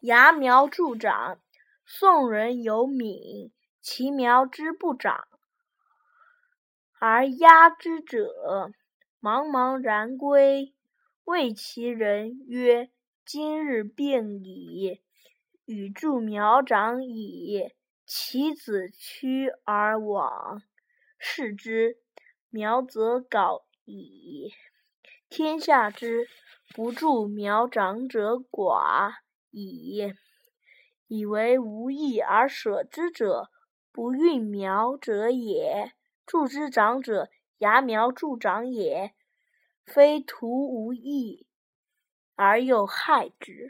芽苗助长。宋人有敏，其苗之不长，而压之者，茫茫然归。谓其人曰：“今日病矣，予助苗长矣。”其子趋而往，视之，苗则槁矣。天下之不助苗长者寡以。以为无益而舍之者，不孕苗者也。助之长者，芽苗助长也，非徒无益而又害之。